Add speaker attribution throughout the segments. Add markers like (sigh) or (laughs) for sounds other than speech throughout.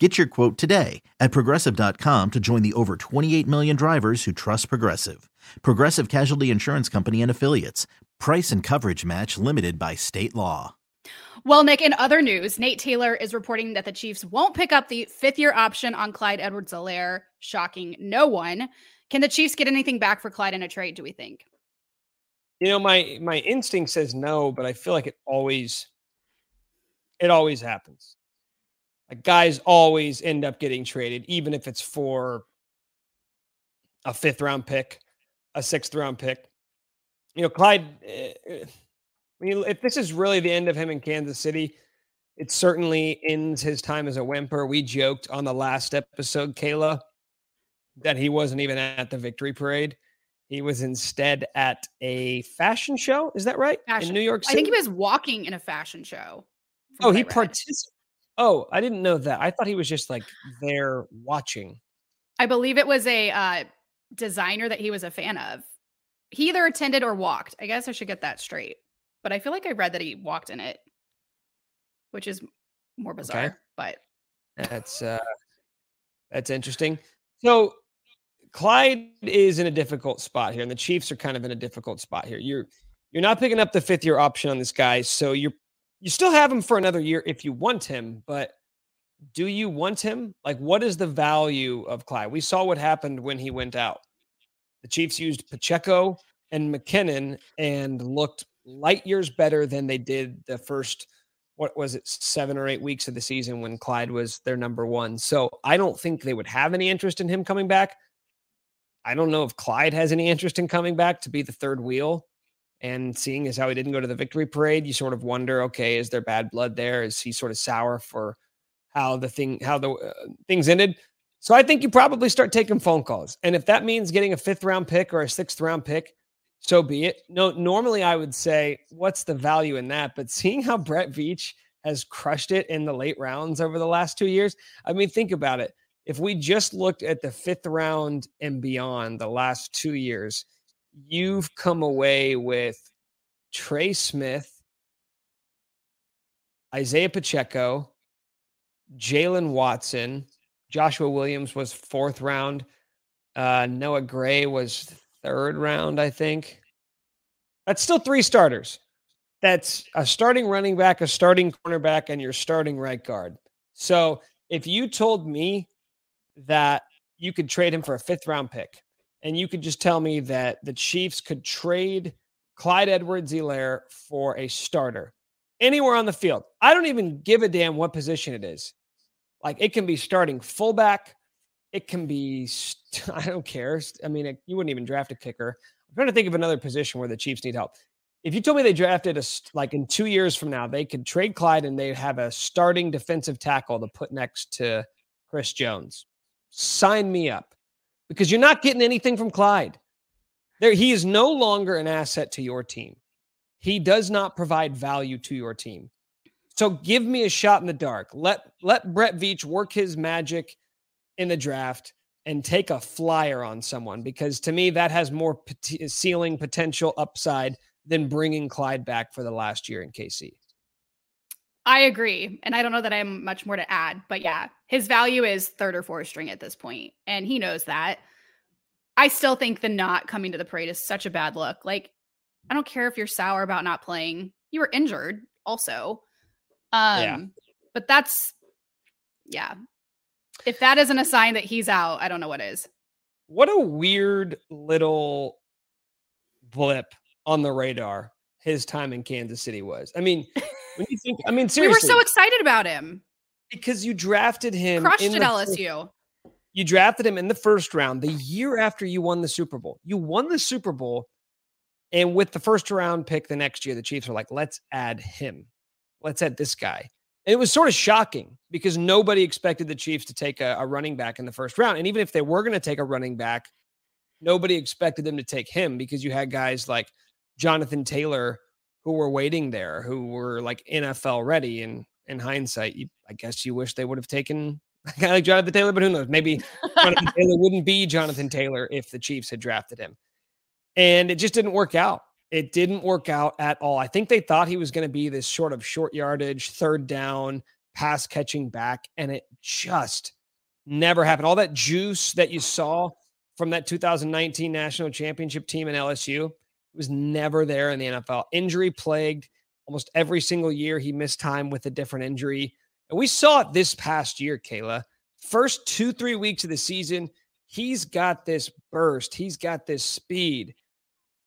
Speaker 1: Get your quote today at progressive.com to join the over 28 million drivers who trust Progressive. Progressive Casualty Insurance Company and Affiliates. Price and coverage match limited by state law.
Speaker 2: Well, Nick, in other news, Nate Taylor is reporting that the Chiefs won't pick up the fifth year option on Clyde Edwards Helaire, shocking no one. Can the Chiefs get anything back for Clyde in a trade, do we think?
Speaker 3: You know, my my instinct says no, but I feel like it always it always happens. Guys always end up getting traded, even if it's for a fifth round pick, a sixth round pick. You know, Clyde. Uh, I mean, if this is really the end of him in Kansas City, it certainly ends his time as a whimper. We joked on the last episode, Kayla, that he wasn't even at the victory parade. He was instead at a fashion show. Is that right?
Speaker 2: Fashion.
Speaker 3: In New York City.
Speaker 2: I think he was walking in a fashion show.
Speaker 3: Oh, he participated. Oh, I didn't know that. I thought he was just like there watching.
Speaker 2: I believe it was a uh, designer that he was a fan of. He either attended or walked. I guess I should get that straight. But I feel like I read that he walked in it, which is more bizarre. Okay. But
Speaker 3: that's uh that's interesting. So Clyde is in a difficult spot here, and the Chiefs are kind of in a difficult spot here. You're you're not picking up the fifth year option on this guy, so you're you still have him for another year if you want him, but do you want him? Like, what is the value of Clyde? We saw what happened when he went out. The Chiefs used Pacheco and McKinnon and looked light years better than they did the first, what was it, seven or eight weeks of the season when Clyde was their number one. So I don't think they would have any interest in him coming back. I don't know if Clyde has any interest in coming back to be the third wheel. And seeing as how he didn't go to the victory parade, you sort of wonder, okay, is there bad blood there? Is he sort of sour for how the thing, how the uh, things ended? So I think you probably start taking phone calls. And if that means getting a fifth round pick or a sixth round pick, so be it. No, normally I would say, what's the value in that? But seeing how Brett Veach has crushed it in the late rounds over the last two years, I mean, think about it. If we just looked at the fifth round and beyond the last two years, you've come away with Trey Smith, Isaiah Pacheco, Jaylen Watson, Joshua Williams was fourth round. Uh, Noah Gray was third round, I think. That's still three starters. That's a starting running back, a starting cornerback, and your starting right guard. So if you told me that you could trade him for a fifth round pick, and you could just tell me that the Chiefs could trade Clyde Edwards Helaire for a starter anywhere on the field. I don't even give a damn what position it is. Like it can be starting fullback, it can be, (laughs) I don't care. I mean, it, you wouldn't even draft a kicker. I'm trying to think of another position where the Chiefs need help. If you told me they drafted a, like in two years from now, they could trade Clyde and they'd have a starting defensive tackle to put next to Chris Jones, sign me up because you're not getting anything from Clyde. There, he is no longer an asset to your team. He does not provide value to your team. So give me a shot in the dark. Let let Brett Veach work his magic in the draft and take a flyer on someone because to me that has more ceiling potential upside than bringing Clyde back for the last year in KC.
Speaker 2: I agree. And I don't know that I have much more to add, but yeah, his value is third or fourth string at this point, And he knows that. I still think the not coming to the parade is such a bad look. Like, I don't care if you're sour about not playing. You were injured also. Um, yeah. but that's yeah. If that isn't a sign that he's out, I don't know what is.
Speaker 3: What a weird little blip on the radar his time in Kansas City was. I mean, when you think, I mean, seriously,
Speaker 2: we were so excited about him
Speaker 3: because you drafted him,
Speaker 2: crushed at LSU.
Speaker 3: First, you drafted him in the first round the year after you won the Super Bowl. You won the Super Bowl, and with the first round pick the next year, the Chiefs were like, "Let's add him. Let's add this guy." And it was sort of shocking because nobody expected the Chiefs to take a, a running back in the first round, and even if they were going to take a running back, nobody expected them to take him because you had guys like Jonathan Taylor who were waiting there, who were like NFL ready. And in hindsight, you, I guess you wish they would have taken (laughs) a guy like Jonathan Taylor, but who knows? Maybe Jonathan (laughs) Taylor wouldn't be Jonathan Taylor if the Chiefs had drafted him. And it just didn't work out. It didn't work out at all. I think they thought he was going to be this sort of short yardage, third down, pass catching back, and it just never happened. All that juice that you saw from that 2019 national championship team in LSU was never there in the NFL. Injury plagued almost every single year. He missed time with a different injury. And we saw it this past year, Kayla. First two, three weeks of the season, he's got this burst, he's got this speed.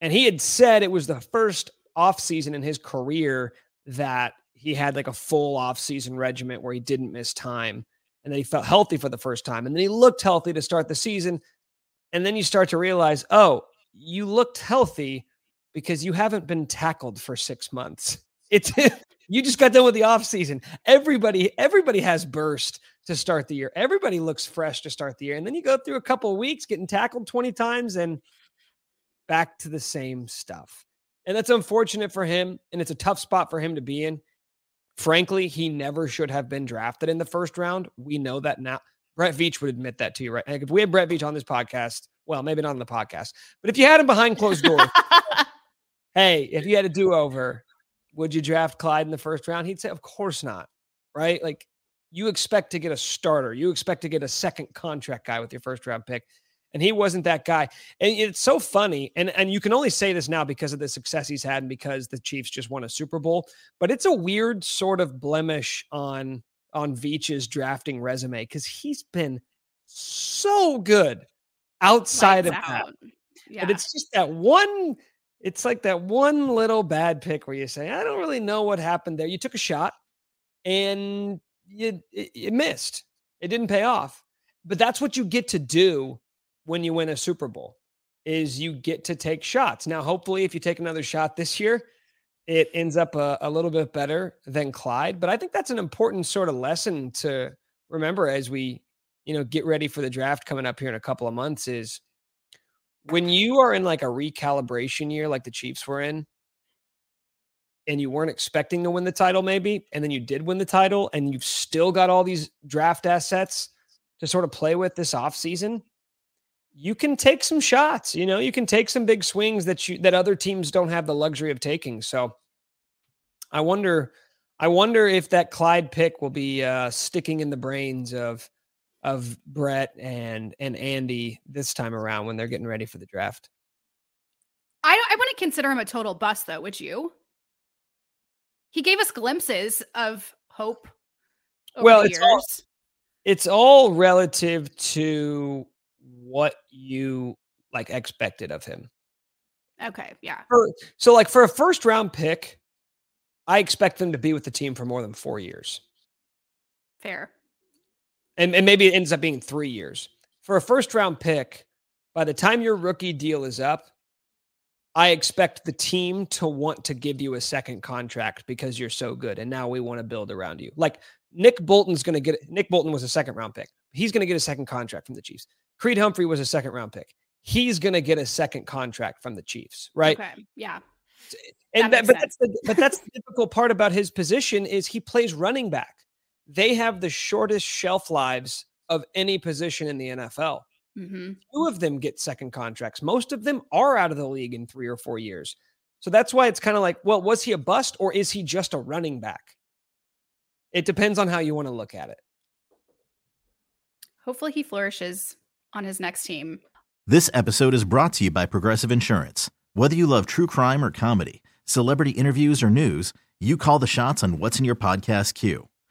Speaker 3: And he had said it was the first offseason in his career that he had like a full offseason regiment where he didn't miss time and then he felt healthy for the first time. And then he looked healthy to start the season. And then you start to realize, oh, you looked healthy because you haven't been tackled for six months. It's (laughs) you just got done with the offseason. Everybody, everybody has burst to start the year. Everybody looks fresh to start the year. And then you go through a couple of weeks getting tackled 20 times and back to the same stuff. And that's unfortunate for him. And it's a tough spot for him to be in. Frankly, he never should have been drafted in the first round. We know that now. Brett Veach would admit that to you, right? Like if we had Brett Veach on this podcast, well, maybe not on the podcast, but if you had him behind closed doors, hey, if you had a do over, would you draft Clyde in the first round? He'd say, of course not, right? Like you expect to get a starter, you expect to get a second contract guy with your first round pick and he wasn't that guy. And it's so funny, and and you can only say this now because of the success he's had and because the Chiefs just won a Super Bowl. But it's a weird sort of blemish on on Veach's drafting resume because he's been so good outside Lights of out. that. Yeah. And it's just that one. It's like that one little bad pick where you say, I don't really know what happened there. You took a shot and you it, missed. It didn't pay off. But that's what you get to do when you win a Super Bowl is you get to take shots. Now, hopefully, if you take another shot this year, it ends up a, a, little bit better than Clyde. But I think that's an important sort of lesson to remember as we, you know, get ready for the draft coming up here in a couple of months. Is when you are in like a recalibration year, like the Chiefs were in, and you weren't expecting to win the title, maybe, and then you did win the title, and you've still got all these draft assets to sort of play with this offseason you can take some shots. You know, you can take some big swings that you that other teams don't have the luxury of taking. So I wonder, I wonder if that Clyde pick will be uh, sticking in the brains of of Brett and and Andy this time around when they're getting ready for the draft.
Speaker 2: I I wouldn't consider him a total bust though, would you? He gave us glimpses of hope. well,
Speaker 3: it's all, it's all relative to what you like expected of him.
Speaker 2: Okay, yeah.
Speaker 3: For, so like for a first round pick, I expect them to be with the team for more than 4 years.
Speaker 2: Fair.
Speaker 3: And and maybe it ends up being 3 years. For a first round pick, by the time your rookie deal is up, I expect the team to want to give you a second contract because you're so good and now we want to build around you. Like Nick Bolton's going to get Nick Bolton was a second round pick. He's going to get a second contract from the Chiefs. Creed Humphrey was a second round pick. He's going to get a second contract from the Chiefs, right?
Speaker 2: Okay. Yeah.
Speaker 3: And that, that but that's the but that's the difficult part about his position is he plays running back. They have the shortest shelf lives of any position in the NFL. Mm-hmm. Two of them get second contracts. Most of them are out of the league in three or four years. So that's why it's kind of like, well, was he a bust or is he just a running back? It depends on how you want to look at it.
Speaker 2: Hopefully he flourishes on his next team.
Speaker 1: This episode is brought to you by Progressive Insurance. Whether you love true crime or comedy, celebrity interviews or news, you call the shots on what's in your podcast queue.